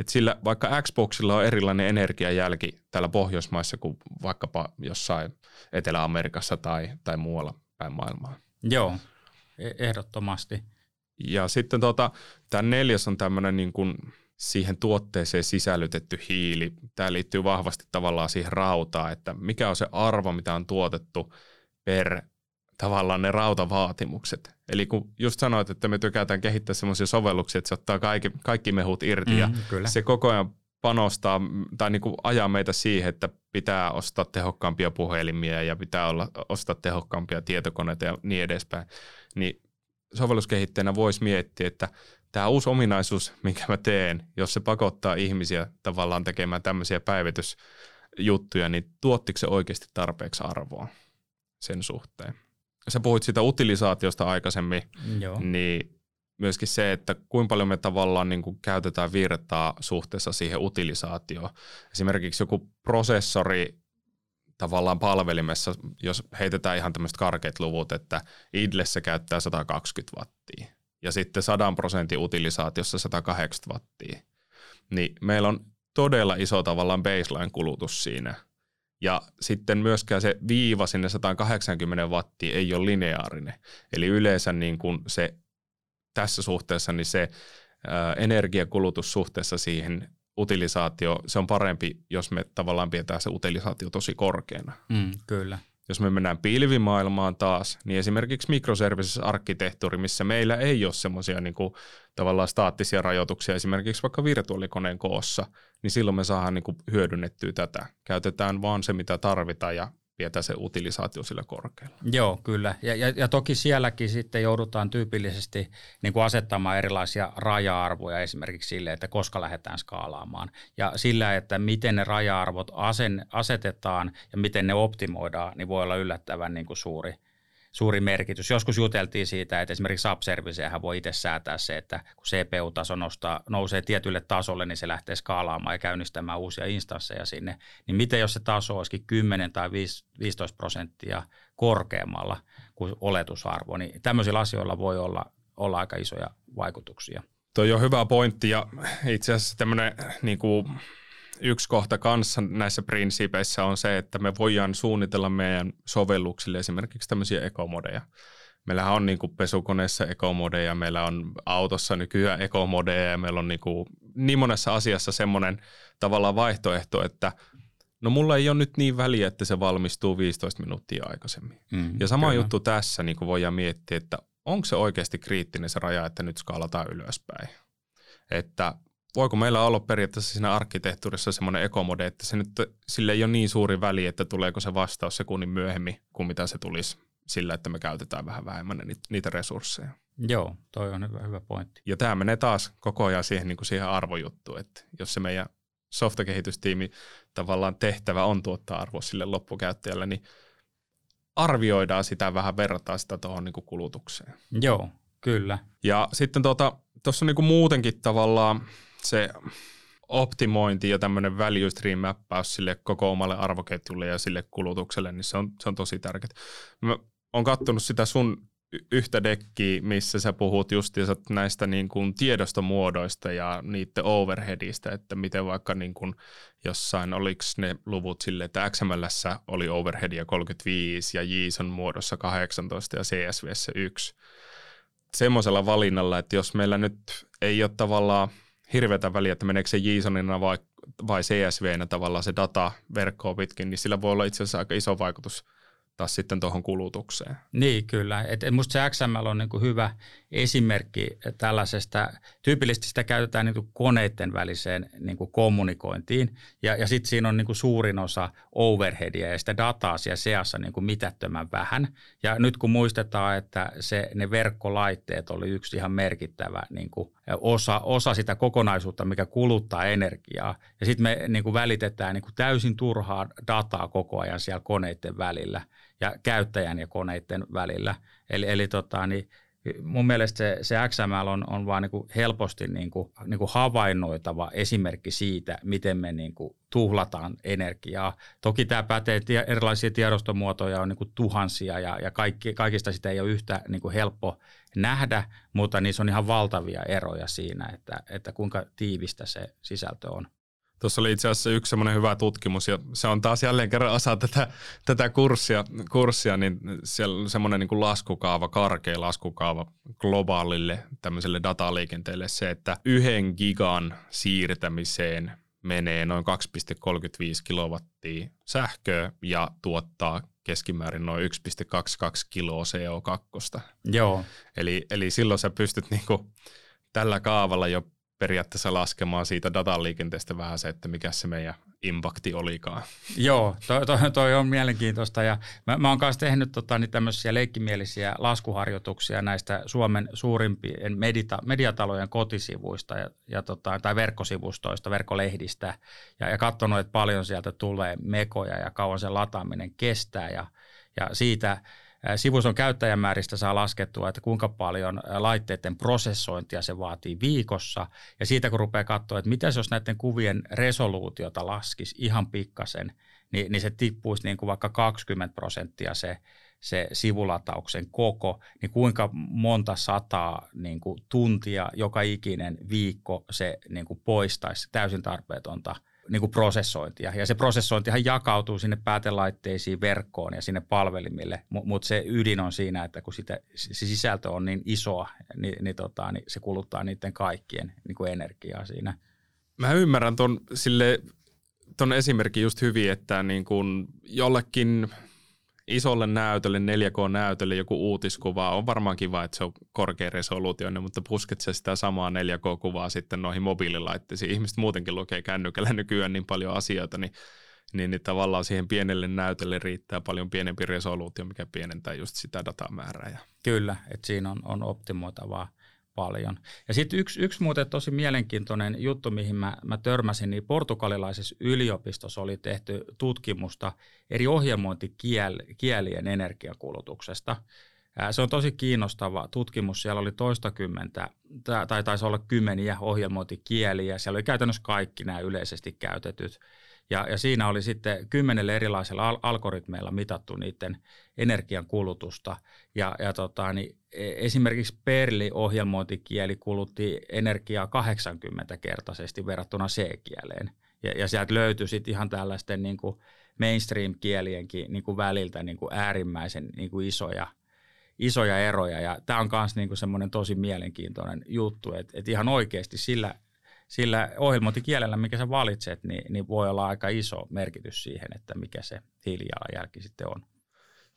Et sillä vaikka Xboxilla on erilainen energiajälki täällä Pohjoismaissa kuin vaikkapa jossain Etelä-Amerikassa tai, tai muualla päin maailmaa. Joo, e- ehdottomasti. Ja sitten tota, tämä neljäs on tämmöinen niin kuin siihen tuotteeseen sisällytetty hiili. Tämä liittyy vahvasti tavallaan siihen rautaan, että mikä on se arvo, mitä on tuotettu per tavallaan ne rautavaatimukset. Eli kun just sanoit, että me tykätään kehittää semmoisia sovelluksia, että se ottaa kaikki, kaikki mehut irti mm, ja kyllä. se koko ajan panostaa tai niin kuin ajaa meitä siihen, että pitää ostaa tehokkaampia puhelimia ja pitää olla, ostaa tehokkaampia tietokoneita ja niin edespäin, niin sovelluskehittäjänä voisi miettiä, että tämä uusi ominaisuus, minkä mä teen, jos se pakottaa ihmisiä tavallaan tekemään tämmöisiä päivitysjuttuja, niin tuottiko se oikeasti tarpeeksi arvoa sen suhteen? Sä puhuit siitä utilisaatiosta aikaisemmin, Joo. niin myöskin se, että kuinka paljon me tavallaan niin kuin käytetään virtaa suhteessa siihen utilisaatioon. Esimerkiksi joku prosessori tavallaan palvelimessa, jos heitetään ihan tämmöiset karkeat luvut, että idlessä käyttää 120 wattia ja sitten 100 prosentin utilisaatiossa 180 wattia, niin meillä on todella iso tavallaan baseline-kulutus siinä – ja sitten myöskään se viiva sinne 180 wattia ei ole lineaarinen. Eli yleensä niin kuin se tässä suhteessa niin se ää, energiakulutus suhteessa siihen utilisaatio, se on parempi, jos me tavallaan pidetään se utilisaatio tosi korkeana. Mm, kyllä. Jos me mennään pilvimaailmaan taas, niin esimerkiksi microservices-arkkitehtuuri, missä meillä ei ole semmoisia niin tavallaan staattisia rajoituksia esimerkiksi vaikka virtuaalikoneen koossa, niin silloin me saadaan niin kuin hyödynnettyä tätä. Käytetään vaan se, mitä tarvitaan ja pidetään se utilisaatio sillä korkealla. Joo, kyllä. Ja, ja, ja toki sielläkin sitten joudutaan tyypillisesti niin kuin asettamaan erilaisia raja-arvoja esimerkiksi sille, että koska lähdetään skaalaamaan. Ja sillä, että miten ne raja-arvot asen, asetetaan ja miten ne optimoidaan, niin voi olla yllättävän niin kuin suuri – suuri merkitys. Joskus juteltiin siitä, että esimerkiksi subserviceähän voi itse säätää se, että kun CPU-taso nostaa, nousee tietylle tasolle, niin se lähtee skaalaamaan ja käynnistämään uusia instansseja sinne. Niin miten jos se taso olisikin 10 tai 15 prosenttia korkeammalla kuin oletusarvo, niin tämmöisillä asioilla voi olla, olla aika isoja vaikutuksia. Tuo on hyvä pointti ja itse asiassa tämmöinen niin kuin yksi kohta kanssa näissä prinsipeissä on se, että me voidaan suunnitella meidän sovelluksille esimerkiksi tämmöisiä ekomodeja. Meillähän on niin kuin pesukoneessa ekomodeja, meillä on autossa nykyään ekomodeja ja meillä on niin, kuin niin monessa asiassa semmoinen tavallaan vaihtoehto, että no mulla ei ole nyt niin väliä, että se valmistuu 15 minuuttia aikaisemmin. Mm, ja sama kyllä. juttu tässä niin kuin voidaan miettiä, että onko se oikeasti kriittinen se raja, että nyt skaalataan ylöspäin. Että voiko meillä olla periaatteessa siinä arkkitehtuurissa semmoinen ekomode, että se nyt, sille ei ole niin suuri väli, että tuleeko se vastaus sekunnin myöhemmin kuin mitä se tulisi sillä, että me käytetään vähän vähemmän niitä resursseja. Joo, toi on hyvä, hyvä pointti. Ja tämä menee taas koko ajan siihen, niin kuin siihen arvojuttuun, että jos se meidän softakehitystiimi tavallaan tehtävä on tuottaa arvoa sille loppukäyttäjälle, niin arvioidaan sitä vähän, verrataan sitä tuohon niin kulutukseen. Joo, kyllä. Ja sitten tuota, tuossa niin muutenkin tavallaan se optimointi ja tämmöinen value stream sille koko omalle arvoketjulle ja sille kulutukselle, niin se on, se on tosi tärkeää. Mä oon kattonut sitä sun yhtä dekkiä, missä sä puhut justiinsa näistä niin kuin tiedostomuodoista ja niiden overheadista, että miten vaikka niin kuin jossain, oliko ne luvut sille, että XML oli overheadia 35 ja JSON muodossa 18 ja CSVssä 1. Semmoisella valinnalla, että jos meillä nyt ei ole tavallaan hirveätä väliä, että meneekö se JSONina vai, vai CSVnä tavallaan se data verkkoa pitkin, niin sillä voi olla itse asiassa aika iso vaikutus – taas sitten tuohon kulutukseen. Niin, kyllä. Et, et musta se XML on niin hyvä esimerkki tällaisesta, tyypillisesti sitä käytetään niin koneiden väliseen niin kommunikointiin, ja, ja sitten siinä on niin suurin osa overheadia ja sitä dataa siellä seassa niin mitättömän vähän. Ja nyt kun muistetaan, että se, ne verkkolaitteet oli yksi ihan merkittävä niin osa, osa sitä kokonaisuutta, mikä kuluttaa energiaa, ja sitten me niin välitetään niin täysin turhaa dataa koko ajan siellä koneiden välillä – ja käyttäjän ja koneiden välillä. Eli, eli tota, niin mun mielestä se, se XML on, on vaan niin helposti niin kuin, niin kuin havainnoitava esimerkki siitä, miten me niin kuin tuhlataan energiaa. Toki tämä pätee, erilaisia tiedostomuotoja on niin kuin tuhansia ja, ja kaikki, kaikista sitä ei ole yhtä niin kuin helppo nähdä, mutta niissä on ihan valtavia eroja siinä, että, että kuinka tiivistä se sisältö on. Tuossa oli itse asiassa yksi semmoinen hyvä tutkimus, ja se on taas jälleen kerran osa tätä, tätä kurssia, kurssia, niin siellä on semmoinen niin kuin laskukaava, karkea laskukaava globaalille tämmöiselle dataliikenteelle se, että yhden gigan siirtämiseen menee noin 2,35 kilowattia sähköä ja tuottaa keskimäärin noin 1,22 kiloa CO2. Joo. Eli, eli silloin sä pystyt niinku tällä kaavalla jo periaatteessa laskemaan siitä datan liikenteestä vähän se, että mikä se meidän impakti olikaan. Joo, toi, toi, toi on mielenkiintoista. Ja mä, mä oon myös tehnyt tota, niin tämmöisiä leikkimielisiä laskuharjoituksia näistä Suomen suurimpien medita, mediatalojen kotisivuista ja, ja tota, tai verkkosivustoista, verkkolehdistä. Ja, ja katsonut, että paljon sieltä tulee mekoja ja kauan sen lataaminen kestää. Ja, ja siitä – Sivuson käyttäjämääristä saa laskettua, että kuinka paljon laitteiden prosessointia se vaatii viikossa. Ja siitä kun rupeaa katsoa, että mitä jos näiden kuvien resoluutiota laskisi ihan pikkasen, niin, niin se tippuisi niin kuin vaikka 20 prosenttia se, se sivulatauksen koko, niin kuinka monta sataa niin kuin tuntia joka ikinen viikko se niin kuin poistaisi täysin tarpeetonta – niin kuin prosessointia. Ja se prosessointihan jakautuu sinne päätelaitteisiin, verkkoon ja sinne palvelimille, mutta se ydin on siinä, että kun sitä, se sisältö on niin isoa, niin, niin, tota, niin se kuluttaa niiden kaikkien niin kuin energiaa siinä. Mä ymmärrän ton, sille, ton esimerkin just hyvin, että niin kun jollekin – isolle näytölle, 4K-näytölle joku uutiskuva on varmaan kiva, että se on korkea resoluutioinen, mutta pusket se sitä samaa 4K-kuvaa sitten noihin mobiililaitteisiin. Ihmiset muutenkin lukee kännykällä nykyään niin paljon asioita, niin, niin, niin tavallaan siihen pienelle näytölle riittää paljon pienempi resoluutio, mikä pienentää just sitä datamäärää. Kyllä, että siinä on, on optimoitavaa paljon. Ja sitten yksi, yksi muuten tosi mielenkiintoinen juttu, mihin mä, mä törmäsin, niin portugalilaisessa yliopistossa oli tehty tutkimusta eri ohjelmointikielien energiakulutuksesta. Se on tosi kiinnostava tutkimus. Siellä oli toistakymmentä, tai taisi olla kymmeniä ohjelmointikieliä. Siellä oli käytännössä kaikki nämä yleisesti käytetyt. Ja, ja siinä oli sitten kymmenelle erilaisella al- algoritmeilla mitattu niiden energian kulutusta. Ja, ja tota, niin esimerkiksi Perli-ohjelmointikieli kulutti energiaa 80-kertaisesti verrattuna C-kieleen. Ja, ja sieltä löytyi sitten ihan tällaisten niin kuin mainstream-kielienkin niin kuin väliltä niin kuin äärimmäisen niin kuin isoja, isoja eroja. Ja tämä on myös niin semmoinen tosi mielenkiintoinen juttu, että, että ihan oikeasti sillä – sillä ohjelmointikielellä, mikä sä valitset, niin, niin voi olla aika iso merkitys siihen, että mikä se hiilijalanjälki sitten on.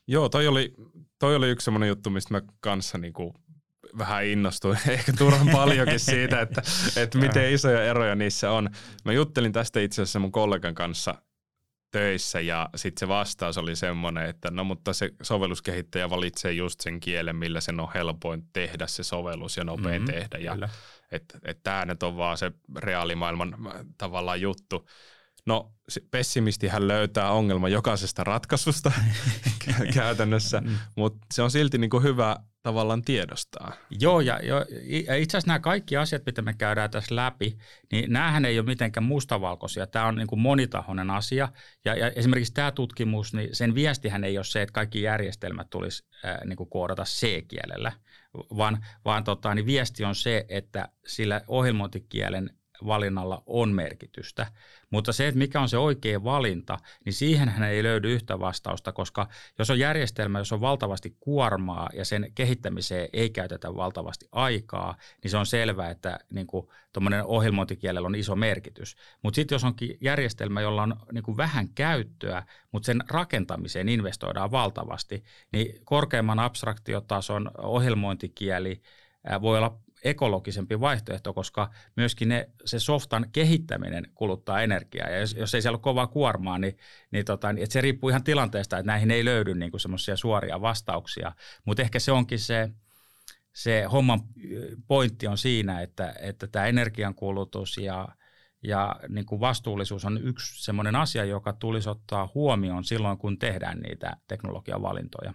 Joo, toi oli, toi oli yksi semmoinen juttu, mistä mä kanssa niin kuin vähän innostuin, ehkä turhan paljonkin siitä, että, että miten isoja eroja niissä on. Mä juttelin tästä itse asiassa mun kollegan kanssa töissä ja sitten se vastaus oli semmoinen, että no mutta se sovelluskehittäjä valitsee just sen kielen, millä sen on helpoin tehdä se sovellus ja nopein mm-hmm, tehdä. Ja että et tämä nyt on vaan se reaalimaailman tavallaan juttu. No pessimistihän löytää ongelma jokaisesta ratkaisusta käytännössä, mm. mutta se on silti niin kuin hyvä tavallaan tiedostaa. Joo, ja, jo, itse asiassa nämä kaikki asiat, mitä me käydään tässä läpi, niin näähän ei ole mitenkään mustavalkoisia. Tämä on niin kuin monitahoinen asia, ja, ja esimerkiksi tämä tutkimus, niin sen viestihän ei ole se, että kaikki järjestelmät tulisi äh, niin kuin koodata C-kielellä, vaan, vaan tota, niin viesti on se, että sillä ohjelmointikielen valinnalla on merkitystä. Mutta se, että mikä on se oikea valinta, niin siihen ei löydy yhtä vastausta, koska jos on järjestelmä, jos on valtavasti kuormaa ja sen kehittämiseen ei käytetä valtavasti aikaa, niin se on selvää, että niin kuin, ohjelmointikielellä on iso merkitys. Mutta sitten jos onkin järjestelmä, jolla on niin vähän käyttöä, mutta sen rakentamiseen investoidaan valtavasti, niin korkeamman abstraktiotason ohjelmointikieli voi olla ekologisempi vaihtoehto, koska myöskin ne, se softan kehittäminen kuluttaa energiaa. Ja jos, jos ei siellä ole kovaa kuormaa, niin, niin tota, että se riippuu ihan tilanteesta, että näihin ei löydy niin semmoisia suoria vastauksia. Mutta ehkä se onkin se, se homman pointti on siinä, että, että tämä energiankulutus ja, ja niin kuin vastuullisuus on yksi semmoinen asia, joka tulisi ottaa huomioon silloin, kun tehdään niitä teknologiavalintoja.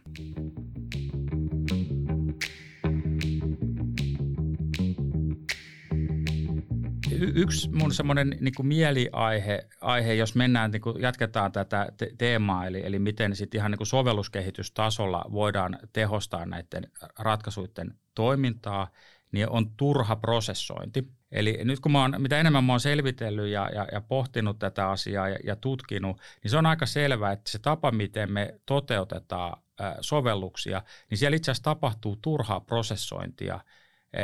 Y- yksi mun semmoinen niin mieliaihe, aihe, jos mennään, niin kuin jatketaan tätä te- teemaa, eli, eli miten sitten ihan niin kuin sovelluskehitystasolla voidaan tehostaa näiden ratkaisuiden toimintaa, niin on turha prosessointi. Eli nyt kun mä oon, mitä enemmän mä oon selvitellyt ja, ja, ja pohtinut tätä asiaa ja, ja tutkinut, niin se on aika selvää, että se tapa, miten me toteutetaan sovelluksia, niin siellä itse asiassa tapahtuu turhaa prosessointia –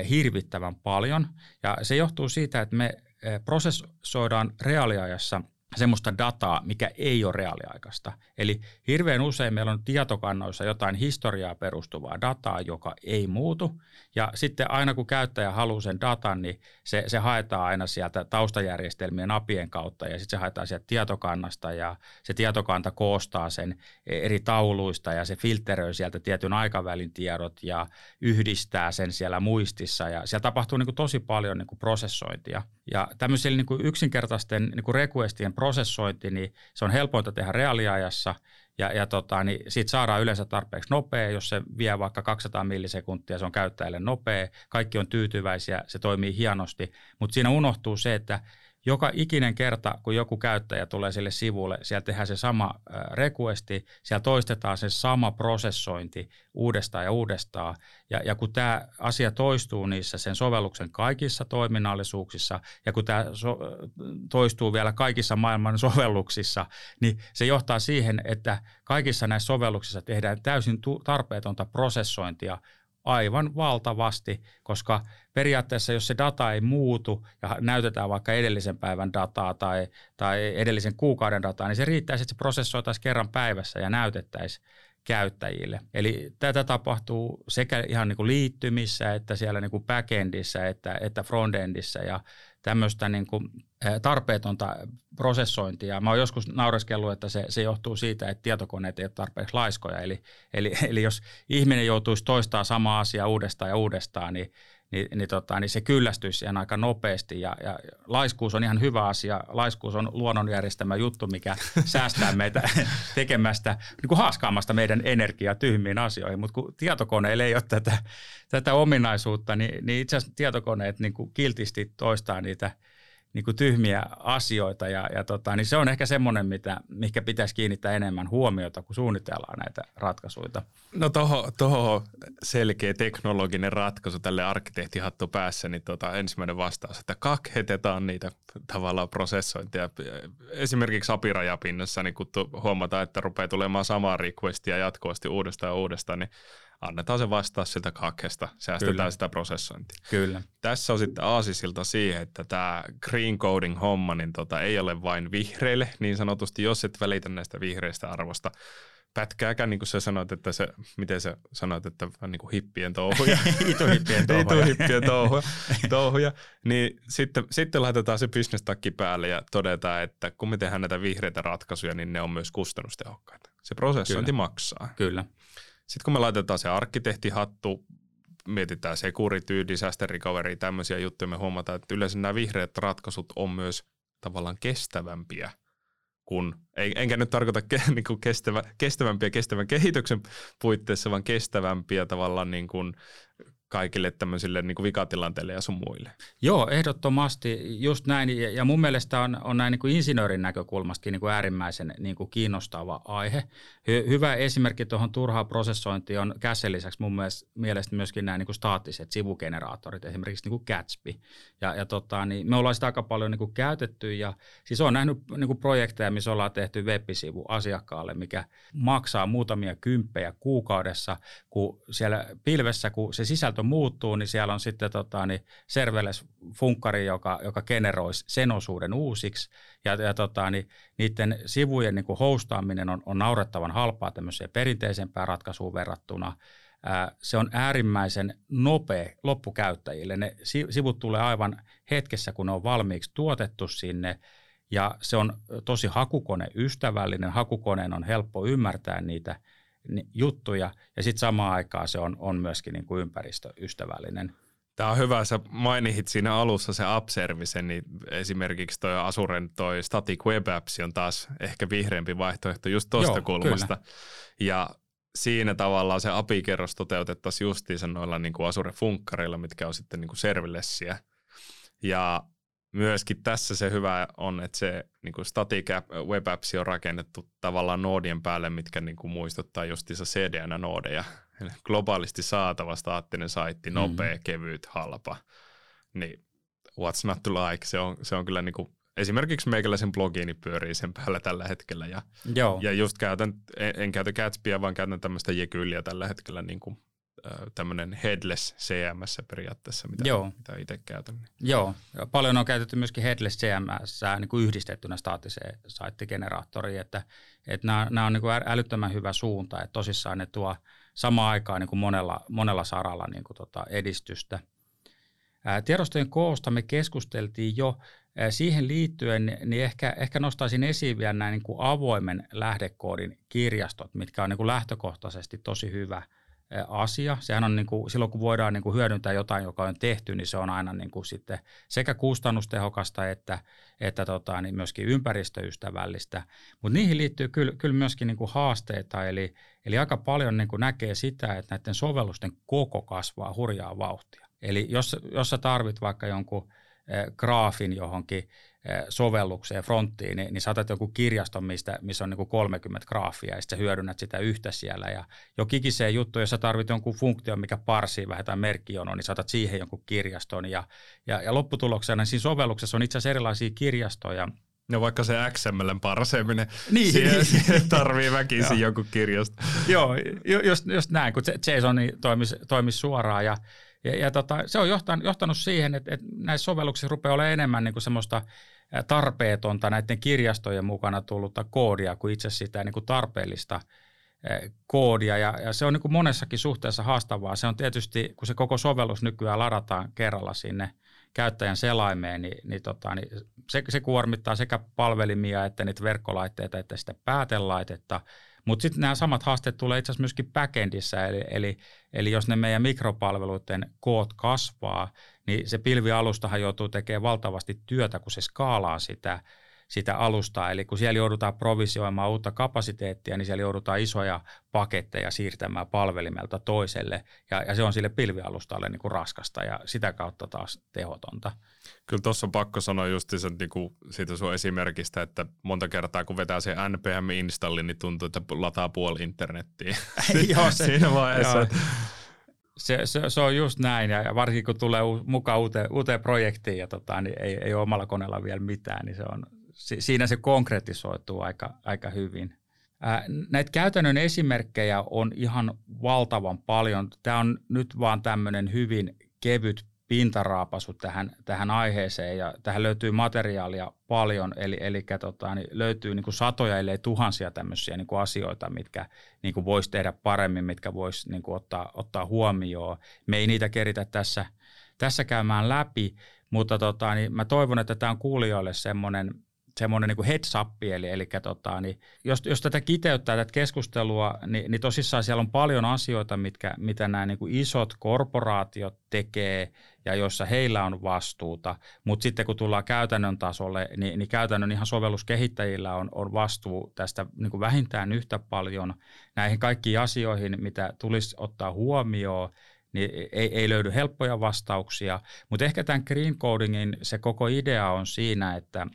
hirvittävän paljon. Ja se johtuu siitä, että me eh, prosessoidaan reaaliajassa – semmoista dataa, mikä ei ole reaaliaikaista. Eli hirveän usein meillä on tietokannoissa jotain historiaa perustuvaa dataa, joka ei muutu. Ja sitten aina kun käyttäjä haluaa sen datan, niin se, se haetaan aina sieltä taustajärjestelmien apien kautta ja sitten se haetaan sieltä tietokannasta ja se tietokanta koostaa sen eri tauluista ja se filteröi sieltä tietyn aikavälin tiedot ja yhdistää sen siellä muistissa ja siellä tapahtuu niin kuin tosi paljon niin kuin prosessointia. Ja tämmöisillä niin kuin yksinkertaisten niin kuin requestien prosessointi, niin se on helpointa tehdä reaaliajassa ja, ja tota, niin siitä saadaan yleensä tarpeeksi nopea, jos se vie vaikka 200 millisekuntia, se on käyttäjälle nopea, kaikki on tyytyväisiä, se toimii hienosti, mutta siinä unohtuu se, että joka ikinen kerta, kun joku käyttäjä tulee sille sivulle, siellä tehdään se sama requesti, siellä toistetaan se sama prosessointi uudestaan ja uudestaan. Ja, ja kun tämä asia toistuu niissä sen sovelluksen kaikissa toiminnallisuuksissa, ja kun tämä so, toistuu vielä kaikissa maailman sovelluksissa, niin se johtaa siihen, että kaikissa näissä sovelluksissa tehdään täysin tarpeetonta prosessointia aivan valtavasti, koska periaatteessa jos se data ei muutu ja näytetään vaikka edellisen päivän dataa tai, tai edellisen kuukauden dataa, niin se riittäisi, että se prosessoitaisiin kerran päivässä ja näytettäisiin käyttäjille. Eli tätä tapahtuu sekä ihan niin kuin liittymissä että siellä niin kuin backendissä että, että frontendissä ja tämmöistä niin kuin tarpeetonta prosessointia. Mä oon joskus naureskellut, että se, se johtuu siitä, että tietokoneet ei ole tarpeeksi laiskoja. Eli, eli, eli jos ihminen joutuisi toistaa sama asia uudestaan ja uudestaan, niin niin, niin, tota, niin se kyllästyisi siihen aika nopeasti. Ja, ja laiskuus on ihan hyvä asia. Laiskuus on luonnon järjestämä juttu, mikä säästää meitä tekemästä, niin kuin haaskaamasta meidän energiaa tyhmiin asioihin. Mutta kun tietokoneille ei ole tätä, tätä ominaisuutta, niin, niin itse asiassa tietokoneet niin kuin kiltisti toistaa niitä – niin kuin tyhmiä asioita ja, ja tota, niin se on ehkä semmoinen, mitä, mikä pitäisi kiinnittää enemmän huomiota, kun suunnitellaan näitä ratkaisuja. No toho, toho selkeä teknologinen ratkaisu tälle arkkitehtihattu päässä, niin tota, ensimmäinen vastaus, että kakhetetaan niitä tavallaan prosessointia. Esimerkiksi apirajapinnassa, niin kun huomataan, että rupeaa tulemaan samaa requestia jatkuvasti uudestaan ja uudestaan, niin annetaan se vastaa siltä kakkesta, säästetään Kyllä. sitä prosessointia. Kyllä. Tässä on sitten aasisilta siihen, että tämä green coding homma niin tota, ei ole vain vihreille, niin sanotusti, jos et välitä näistä vihreistä arvosta, pätkääkään, niin kuin sä sanoit, että se, miten sä sanoit, että niin kuin hippien touhuja. Ituhippien touhuja. Ituhippien touhuja, touhuja. Niin sitten, sitten laitetaan se bisnestakki päälle ja todetaan, että kun me tehdään näitä vihreitä ratkaisuja, niin ne on myös kustannustehokkaita. Se prosessointi Kyllä. maksaa. Kyllä. Sitten kun me laitetaan se arkkitehtihattu, mietitään security, disaster recovery, tämmöisiä juttuja, me huomataan, että yleensä nämä vihreät ratkaisut on myös tavallaan kestävämpiä kun, enkä nyt tarkoita ke, niin kuin kestävä, kestävämpiä kestävän kehityksen puitteissa, vaan kestävämpiä tavallaan niin kuin kaikille tämmöisille niin kuin vikatilanteille ja sun muille. Joo, ehdottomasti just näin. Ja mun mielestä on, on näin niin kuin insinöörin näkökulmastakin niin kuin äärimmäisen niin kuin kiinnostava aihe. Hy, hyvä esimerkki tuohon turhaan prosessointiin on Käsen lisäksi mun mielestä myöskin nämä niin kuin staattiset sivugeneraattorit, esimerkiksi niin kuin Gatsby. Ja, ja tota, niin me ollaan sitä aika paljon niin kuin käytetty ja siis on nähnyt niin kuin projekteja, missä ollaan tehty web-sivu asiakkaalle, mikä maksaa muutamia kymppejä kuukaudessa, kun siellä pilvessä, kun se sisältö muuttuu, niin siellä on sitten tota, niin serverless-funkkari, joka, joka generoisi sen osuuden uusiksi. Ja, ja tota, niin, niiden sivujen niin kuin hostaaminen on, on naurettavan halpaa tämmöiseen perinteisempään ratkaisuun verrattuna. Ää, se on äärimmäisen nopea loppukäyttäjille. Ne sivut tulee aivan hetkessä, kun ne on valmiiksi tuotettu sinne. Ja se on tosi hakukoneystävällinen. Hakukoneen on helppo ymmärtää niitä – juttuja ja sitten samaan aikaan se on, on myöskin niin kuin ympäristöystävällinen. Tämä on hyvä, sä mainitsit siinä alussa se Upservice, niin esimerkiksi toi Asuren toi Static Web Apps on taas ehkä vihreämpi vaihtoehto just tuosta kulmasta. Kyllä. Ja siinä tavallaan se API-kerros toteutettaisiin justiinsa noilla niin kuin Azure-funkkareilla, mitkä on sitten niin kuin serverlessiä. Ja myöskin tässä se hyvä on, että se niin kuin Static Web Apps on rakennettu tavallaan noodien päälle, mitkä niin kuin muistuttaa justiinsa CDN-noodeja. Globaalisti saatava staattinen saitti, mm. nopea, mm. kevyt, halpa. Niin what's not to like, se on, se on kyllä niin kuin, esimerkiksi meikäläisen blogiini pyörii sen päällä tällä hetkellä. Ja, Joo. ja just käytän, en, en käytä Gatsbyä, vaan käytän tämmöistä Jekyliä tällä hetkellä niin kuin tämmöinen headless CMS periaatteessa, mitä, Joo. mitä itse käytän. Joo, paljon on käytetty myöskin headless CMS niin kuin yhdistettynä staattiseen saittigeneraattoriin, että, että nämä, nämä on niin kuin älyttömän hyvä suunta, että tosissaan ne tuo samaan aikaan niin kuin monella, monella saralla niin kuin tota edistystä. Tiedostojen koosta me keskusteltiin jo Siihen liittyen niin ehkä, ehkä nostaisin esiin vielä näin niin kuin avoimen lähdekoodin kirjastot, mitkä on niin kuin lähtökohtaisesti tosi hyvä – asia. Sehän on niin kuin, silloin, kun voidaan niin kuin hyödyntää jotain, joka on tehty, niin se on aina niin kuin sitten sekä kustannustehokasta että, että tota, niin myöskin ympäristöystävällistä. Mutta niihin liittyy kyllä, kyllä myöskin niin kuin haasteita, eli, eli aika paljon niin kuin näkee sitä, että näiden sovellusten koko kasvaa hurjaa vauhtia. Eli jos, jos sä tarvit vaikka jonkun graafin johonkin sovellukseen, fronttiin, niin, niin saatat joku kirjaston, mistä, missä on niin kuin 30 graafia ja sitten hyödynnät sitä yhtä siellä. Ja jo kikiseen juttu, jos sä tarvit jonkun funktion, mikä parsii vähän tai merkkijono, niin saatat siihen jonkun kirjaston. Ja, ja, ja lopputuloksena niin siinä sovelluksessa on itse asiassa erilaisia kirjastoja, No vaikka se XMLn parseeminen, niin, siihen, siihen tarvii väkisin joku kirjasto. Joo, just, just näin, kun JSON toimisi, toimisi suoraan ja, ja, ja tota, se on johtanut, johtanut siihen, että, että näissä sovelluksissa rupeaa olemaan enemmän niin kuin semmoista tarpeetonta näiden kirjastojen mukana tullutta koodia kuin itse sitä niin kuin tarpeellista koodia ja, ja se on niin kuin monessakin suhteessa haastavaa. Se on tietysti, kun se koko sovellus nykyään ladataan kerralla sinne käyttäjän selaimeen, niin, niin, tota, niin se, se kuormittaa sekä palvelimia että niitä verkkolaitteita että sitä päätelaitetta – mutta sitten nämä samat haasteet tulee itse asiassa myöskin backendissä, eli, eli, eli jos ne meidän mikropalveluiden koot kasvaa, niin se pilvialustahan joutuu tekemään valtavasti työtä, kun se skaalaa sitä, sitä alustaa. Eli kun siellä joudutaan provisioimaan uutta kapasiteettia, niin siellä joudutaan isoja paketteja siirtämään palvelimelta toiselle. Ja, ja se on sille pilvialustalle niin kuin raskasta ja sitä kautta taas tehotonta. Kyllä tuossa on pakko sanoa just sen, niin kuin siitä sun esimerkistä, että monta kertaa kun vetää se NPM-installi, niin tuntuu, että lataa puoli internettiä. Joo, se, Siinä vaiheessa. Joo. Se, se, se, on just näin, ja varsinkin kun tulee mukaan uuteen, uuteen projektiin ja tota, niin ei, ei ole omalla koneella vielä mitään, niin se on, siinä se konkretisoituu aika, aika hyvin. Näitä käytännön esimerkkejä on ihan valtavan paljon. Tämä on nyt vaan tämmöinen hyvin kevyt pintaraapasu tähän, tähän aiheeseen ja tähän löytyy materiaalia paljon, eli, eli tota, niin löytyy niin kuin satoja, ellei tuhansia tämmöisiä niin kuin asioita, mitkä niin kuin voisi tehdä paremmin, mitkä voisi niin kuin ottaa, ottaa huomioon. Me ei niitä keritä tässä, tässä käymään läpi, mutta tota, niin mä toivon, että tämä on kuulijoille semmoinen semmoinen niin heads up, eli, eli tota, niin jos, jos tätä kiteyttää, tätä keskustelua, niin, niin tosissaan siellä on paljon asioita, mitkä, mitä nämä niin kuin isot korporaatiot tekee ja joissa heillä on vastuuta, mutta sitten kun tullaan käytännön tasolle, niin, niin käytännön ihan sovelluskehittäjillä on, on vastuu tästä niin kuin vähintään yhtä paljon. Näihin kaikkiin asioihin, mitä tulisi ottaa huomioon, niin ei, ei löydy helppoja vastauksia, mutta ehkä tämän green codingin se koko idea on siinä, että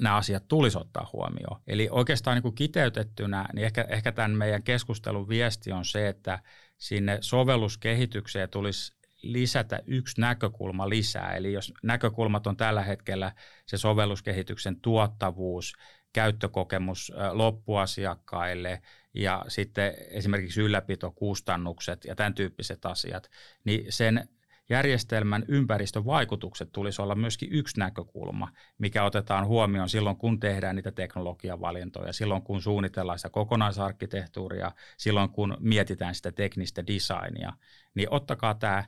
nämä asiat tulisi ottaa huomioon. Eli oikeastaan niin kuin kiteytettynä, niin ehkä, ehkä tämän meidän keskustelun viesti on se, että sinne sovelluskehitykseen tulisi lisätä yksi näkökulma lisää. Eli jos näkökulmat on tällä hetkellä se sovelluskehityksen tuottavuus, käyttökokemus loppuasiakkaille ja sitten esimerkiksi ylläpitokustannukset ja tämän tyyppiset asiat, niin sen järjestelmän ympäristövaikutukset tulisi olla myöskin yksi näkökulma, mikä otetaan huomioon silloin, kun tehdään niitä teknologiavalintoja, silloin kun suunnitellaan sitä kokonaisarkkitehtuuria, silloin kun mietitään sitä teknistä designia, niin ottakaa tämä,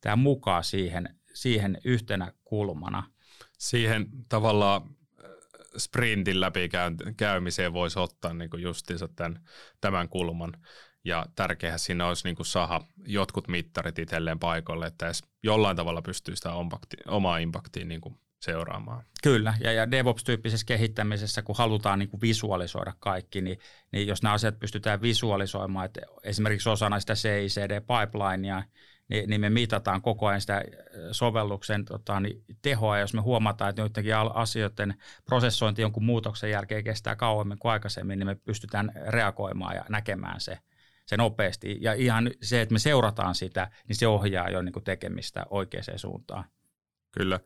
tämä mukaan siihen, siihen yhtenä kulmana. Siihen tavallaan äh, sprintin läpikäymiseen voisi ottaa niin justiinsa tämän, tämän kulman. Ja tärkeää siinä olisi niin kuin saada jotkut mittarit itselleen paikalle, että edes jollain tavalla pystyy sitä impakti, omaa impaktia niin seuraamaan. Kyllä, ja, ja DevOps-tyyppisessä kehittämisessä, kun halutaan niin kuin visualisoida kaikki, niin, niin jos nämä asiat pystytään visualisoimaan, että esimerkiksi osana sitä CICD-pipelinea, niin, niin me mitataan koko ajan sitä sovelluksen tota, niin tehoa, ja jos me huomataan, että joidenkin asioiden prosessointi jonkun muutoksen jälkeen kestää kauemmin kuin aikaisemmin, niin me pystytään reagoimaan ja näkemään se – se nopeasti. Ja ihan se, että me seurataan sitä, niin se ohjaa jo niin kuin tekemistä oikeaan suuntaan. Kyllä.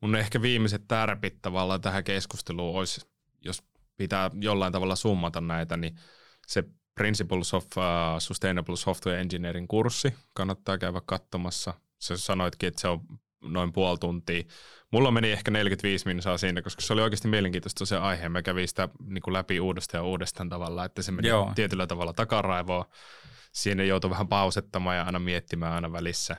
Mun ehkä viimeiset tärpit tavallaan tähän keskusteluun olisi, jos pitää jollain tavalla summata näitä, niin se Principles of uh, Sustainable Software Engineering kurssi kannattaa käydä katsomassa. Se sanoitkin, että se on noin puoli tuntia. Mulla meni ehkä 45 minuuttia siinä, koska se oli oikeasti mielenkiintoista se aihe. Mä kävin sitä niin kuin läpi uudestaan ja uudestaan tavalla, että se meni Joo. tietyllä tavalla takaraivoon. Siinä joutui vähän pausettamaan ja aina miettimään aina välissä.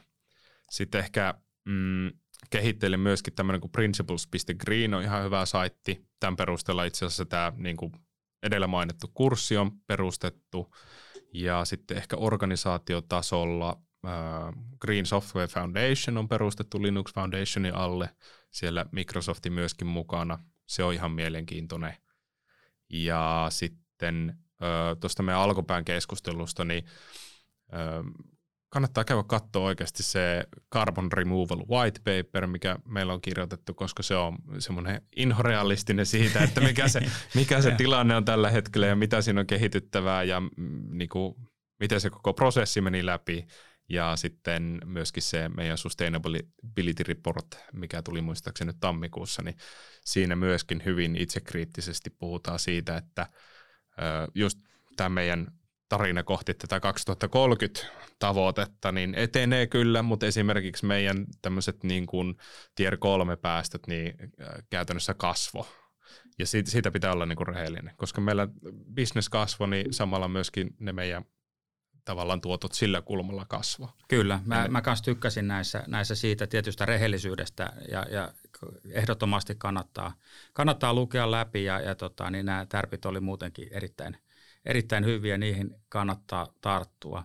Sitten ehkä mm, kehittelin myöskin tämmöinen kuin principles.green on ihan hyvä saitti. Tämän perusteella itse asiassa tämä niin kuin edellä mainittu kurssi on perustettu. Ja sitten ehkä organisaatiotasolla Green Software Foundation on perustettu Linux Foundationin alle. Siellä Microsofti myöskin mukana. Se on ihan mielenkiintoinen. Ja sitten tuosta meidän alkupään keskustelusta, niin kannattaa käydä katsoa oikeasti se Carbon Removal White Paper, mikä meillä on kirjoitettu, koska se on semmoinen inhorealistinen siitä, että mikä se, mikä se tilanne on tällä hetkellä ja mitä siinä on kehityttävää ja mm, niin kuin, miten se koko prosessi meni läpi. Ja sitten myöskin se meidän Sustainability Report, mikä tuli muistaakseni nyt tammikuussa, niin siinä myöskin hyvin itsekriittisesti puhutaan siitä, että just tämä meidän tarina kohti tätä 2030 tavoitetta, niin etenee kyllä, mutta esimerkiksi meidän tämmöiset niin kuin tier 3 päästöt, niin käytännössä kasvo. Ja siitä, siitä pitää olla niin kuin rehellinen, koska meillä business kasvo, niin samalla myöskin ne meidän tavallaan tuotot sillä kulmalla kasvaa. Kyllä, mä, mä kanssa tykkäsin näissä, näissä siitä tietystä rehellisyydestä ja, ja ehdottomasti kannattaa, kannattaa lukea läpi ja, ja tota, niin nämä tärpit oli muutenkin erittäin, erittäin hyviä, niihin kannattaa tarttua.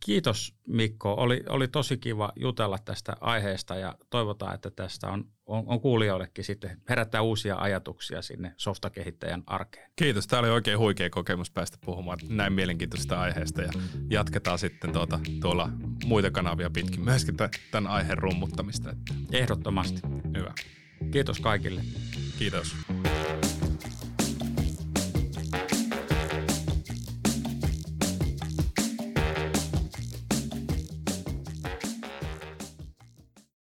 Kiitos Mikko, oli, oli tosi kiva jutella tästä aiheesta ja toivotaan, että tästä on, on, on kuulijoillekin sitten herättää uusia ajatuksia sinne softakehittäjän arkeen. Kiitos, tämä oli oikein huikea kokemus päästä puhumaan näin mielenkiintoisesta aiheesta ja jatketaan sitten tuota, tuolla muita kanavia pitkin myöskin tämän aiheen rummuttamista. Ehdottomasti. Hyvä. Kiitos kaikille. Kiitos.